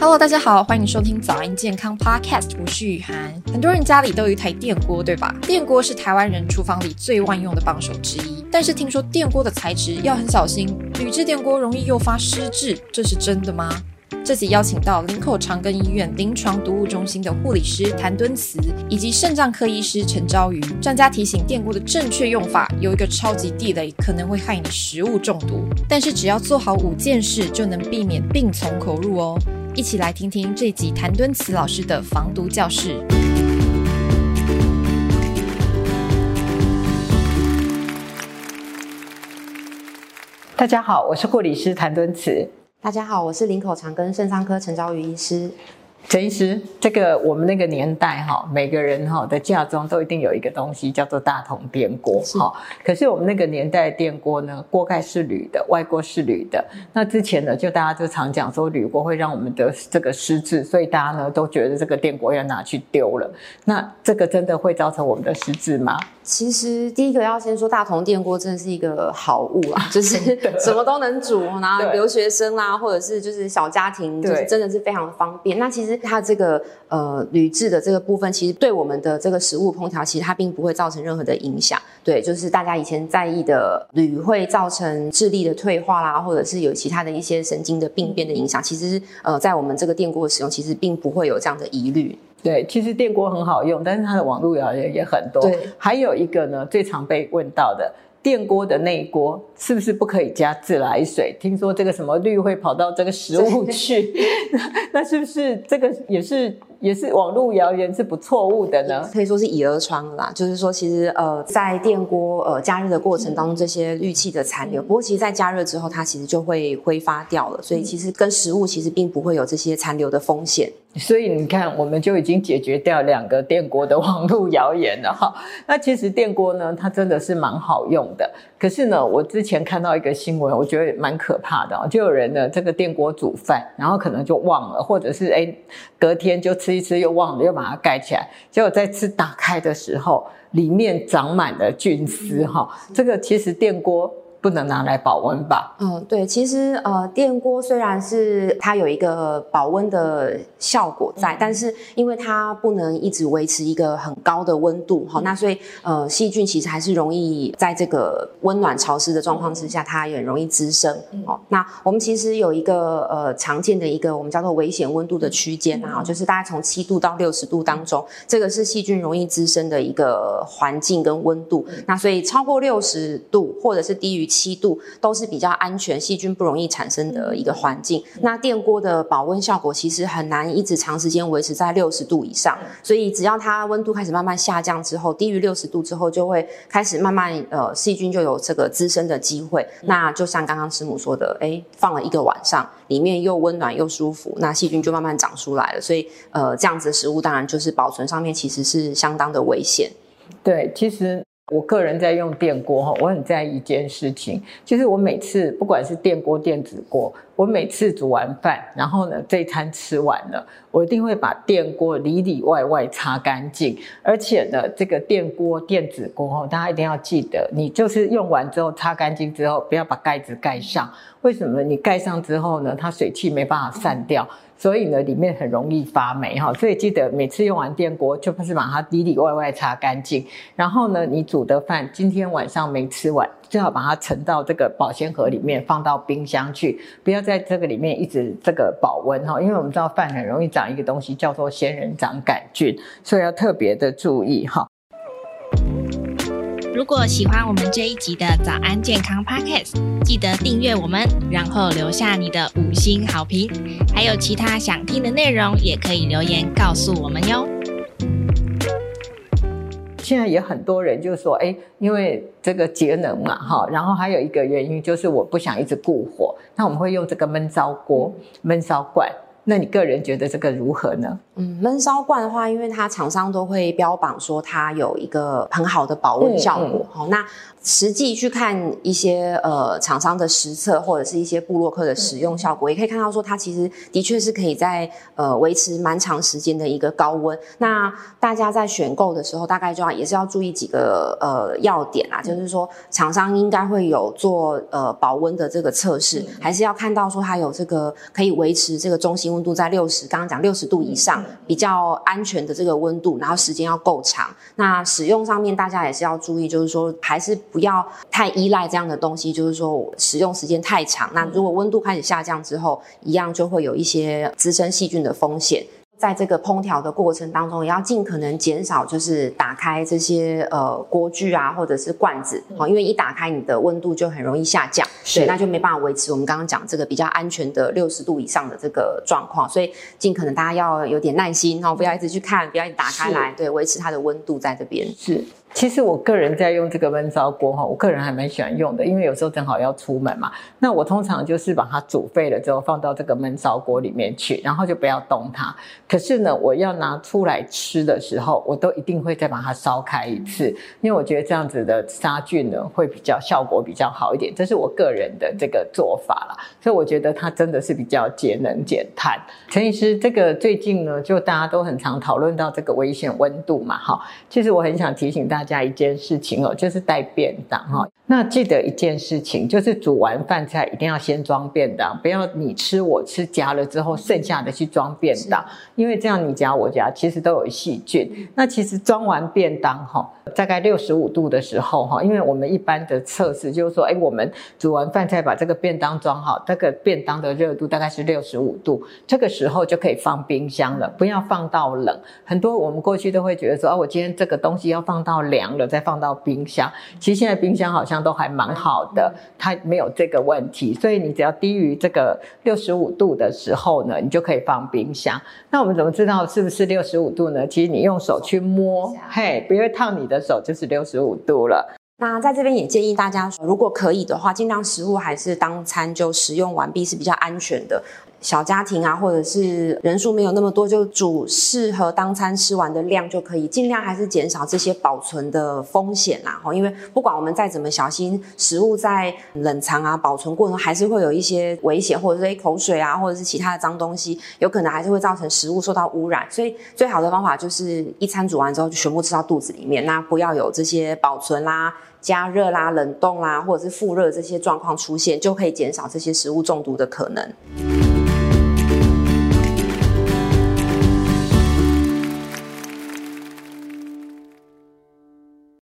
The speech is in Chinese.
Hello，大家好，欢迎收听早安健康 Podcast，我是雨涵。很多人家里都有一台电锅，对吧？电锅是台湾人厨房里最万用的帮手之一。但是听说电锅的材质要很小心，铝制电锅容易诱发失智，这是真的吗？这集邀请到林口长庚医院临床毒物中心的护理师谭敦慈，以及肾脏科医师陈昭瑜，专家提醒电锅的正确用法有一个超级地雷，可能会害你食物中毒。但是只要做好五件事，就能避免病从口入哦。一起来听听这集谭敦慈老师的防毒教室。大家好，我是护理师谭敦慈。大家好，我是林口长庚肾脏科陈昭瑜医师。陈医师，这个我们那个年代哈，每个人哈的家中都一定有一个东西叫做大铜电锅哈。可是我们那个年代的电锅呢，锅盖是铝的，外锅是铝的。那之前呢，就大家就常讲说铝锅会让我们的这个失智，所以大家呢都觉得这个电锅要拿去丢了。那这个真的会造成我们的失智吗？其实第一个要先说，大同电锅真的是一个好物啊，就是什么都能煮，然后留学生啦，或者是就是小家庭，就是真的是非常的方便。那其实。它这个呃铝制的这个部分，其实对我们的这个食物烹调，其实它并不会造成任何的影响。对，就是大家以前在意的铝会造成智力的退化啦，或者是有其他的一些神经的病变的影响，其实呃在我们这个电锅的使用，其实并不会有这样的疑虑。对，其实电锅很好用，但是它的网路谣言也很多。对，还有一个呢，最常被问到的。电锅的内锅是不是不可以加自来水？听说这个什么氯会跑到这个食物去，那是不是这个也是？也是网络谣言是不错误的呢，可以说是以讹传讹啦。就是说，其实呃，在电锅呃加热的过程当中，这些氯气的残留，不过其实在加热之后，它其实就会挥发掉了。所以其实跟食物其实并不会有这些残留的风险。所以你看，我们就已经解决掉两个电锅的网络谣言了哈。那其实电锅呢，它真的是蛮好用的。可是呢，我之前看到一个新闻，我觉得蛮可怕的。就有人呢，这个电锅煮饭，然后可能就忘了，或者是哎，隔天就。吃一吃又忘了，又把它盖起来，结果再次打开的时候，里面长满了菌丝哈。这个其实电锅。不能拿来保温吧？嗯，对，其实呃，电锅虽然是它有一个保温的效果在，嗯、但是因为它不能一直维持一个很高的温度，哈、嗯，那所以呃，细菌其实还是容易在这个温暖潮湿的状况之下，它也很容易滋生。哦、嗯，那我们其实有一个呃常见的一个我们叫做危险温度的区间啊，嗯、就是大概从七度到六十度当中，嗯、这个是细菌容易滋生的一个环境跟温度。嗯、那所以超过六十度或者是低于七度都是比较安全，细菌不容易产生的一个环境。那电锅的保温效果其实很难一直长时间维持在六十度以上，所以只要它温度开始慢慢下降之后，低于六十度之后，就会开始慢慢呃细菌就有这个滋生的机会。那就像刚刚师母说的，诶，放了一个晚上，里面又温暖又舒服，那细菌就慢慢长出来了。所以呃这样子的食物当然就是保存上面其实是相当的危险。对，其实。我个人在用电锅哈，我很在意一件事情，就是我每次不管是电锅、电子锅，我每次煮完饭，然后呢这餐吃完了，我一定会把电锅里里外外擦干净，而且呢这个电锅、电子锅哈，大家一定要记得，你就是用完之后擦干净之后，不要把盖子盖上。为什么？你盖上之后呢，它水汽没办法散掉。所以呢，里面很容易发霉哈，所以记得每次用完电锅，就不是把它里里外外擦干净。然后呢，你煮的饭今天晚上没吃完，最好把它盛到这个保鲜盒里面，放到冰箱去，不要在这个里面一直这个保温哈，因为我们知道饭很容易长一个东西叫做仙人掌杆菌，所以要特别的注意哈。如果喜欢我们这一集的早安健康 Podcast，记得订阅我们，然后留下你的五星好评。还有其他想听的内容，也可以留言告诉我们哟。现在也很多人就说，哎，因为这个节能嘛，哈，然后还有一个原因就是我不想一直顾火，那我们会用这个闷烧锅、闷烧罐。那你个人觉得这个如何呢？嗯，闷烧罐的话，因为它厂商都会标榜说它有一个很好的保温效果。好、嗯嗯，那实际去看一些呃厂商的实测或者是一些布洛克的使用效果，嗯、也可以看到说它其实的确是可以在呃维持蛮长时间的一个高温。那大家在选购的时候，大概就要也是要注意几个呃要点啦，嗯、就是说厂商应该会有做呃保温的这个测试，嗯、还是要看到说它有这个可以维持这个中心温温度在六十，刚刚讲六十度以上，比较安全的这个温度，然后时间要够长。那使用上面大家也是要注意，就是说还是不要太依赖这样的东西，就是说使用时间太长。那如果温度开始下降之后，一样就会有一些滋生细菌的风险。在这个烹调的过程当中，也要尽可能减少，就是打开这些呃锅具啊，或者是罐子，因为一打开，你的温度就很容易下降，对，那就没办法维持我们刚刚讲这个比较安全的六十度以上的这个状况，所以尽可能大家要有点耐心，然后不要一直去看，不要一直打开来，对，维持它的温度在这边。是。其实我个人在用这个闷烧锅哈，我个人还蛮喜欢用的，因为有时候正好要出门嘛。那我通常就是把它煮沸了之后放到这个闷烧锅里面去，然后就不要动它。可是呢，我要拿出来吃的时候，我都一定会再把它烧开一次，因为我觉得这样子的杀菌呢会比较效果比较好一点。这是我个人的这个做法啦，所以我觉得它真的是比较节能减碳。陈医师，这个最近呢，就大家都很常讨论到这个危险温度嘛，哈，其实我很想提醒大。加一件事情哦，就是带便当哈。那记得一件事情，就是煮完饭菜一定要先装便当，不要你吃我吃夹了之后剩下的去装便当，因为这样你夹我夹其实都有细菌。那其实装完便当哈，大概六十五度的时候哈，因为我们一般的测试就是说，哎，我们煮完饭菜把这个便当装好，这个便当的热度大概是六十五度，这个时候就可以放冰箱了，不要放到冷。很多我们过去都会觉得说，啊，我今天这个东西要放到凉了再放到冰箱。其实现在冰箱好像都还蛮好的，它没有这个问题。所以你只要低于这个六十五度的时候呢，你就可以放冰箱。那我们怎么知道是不是六十五度呢？其实你用手去摸，嘿，不会烫你的手，就是六十五度了。那在这边也建议大家，如果可以的话，尽量食物还是当餐就食用完毕是比较安全的。小家庭啊，或者是人数没有那么多，就煮适合当餐吃完的量就可以，尽量还是减少这些保存的风险啦。因为不管我们再怎么小心，食物在冷藏啊、保存过程还是会有一些危险，或者是口水啊，或者是其他的脏东西，有可能还是会造成食物受到污染。所以最好的方法就是一餐煮完之后就全部吃到肚子里面，那不要有这些保存啦、加热啦、冷冻啦，或者是复热这些状况出现，就可以减少这些食物中毒的可能。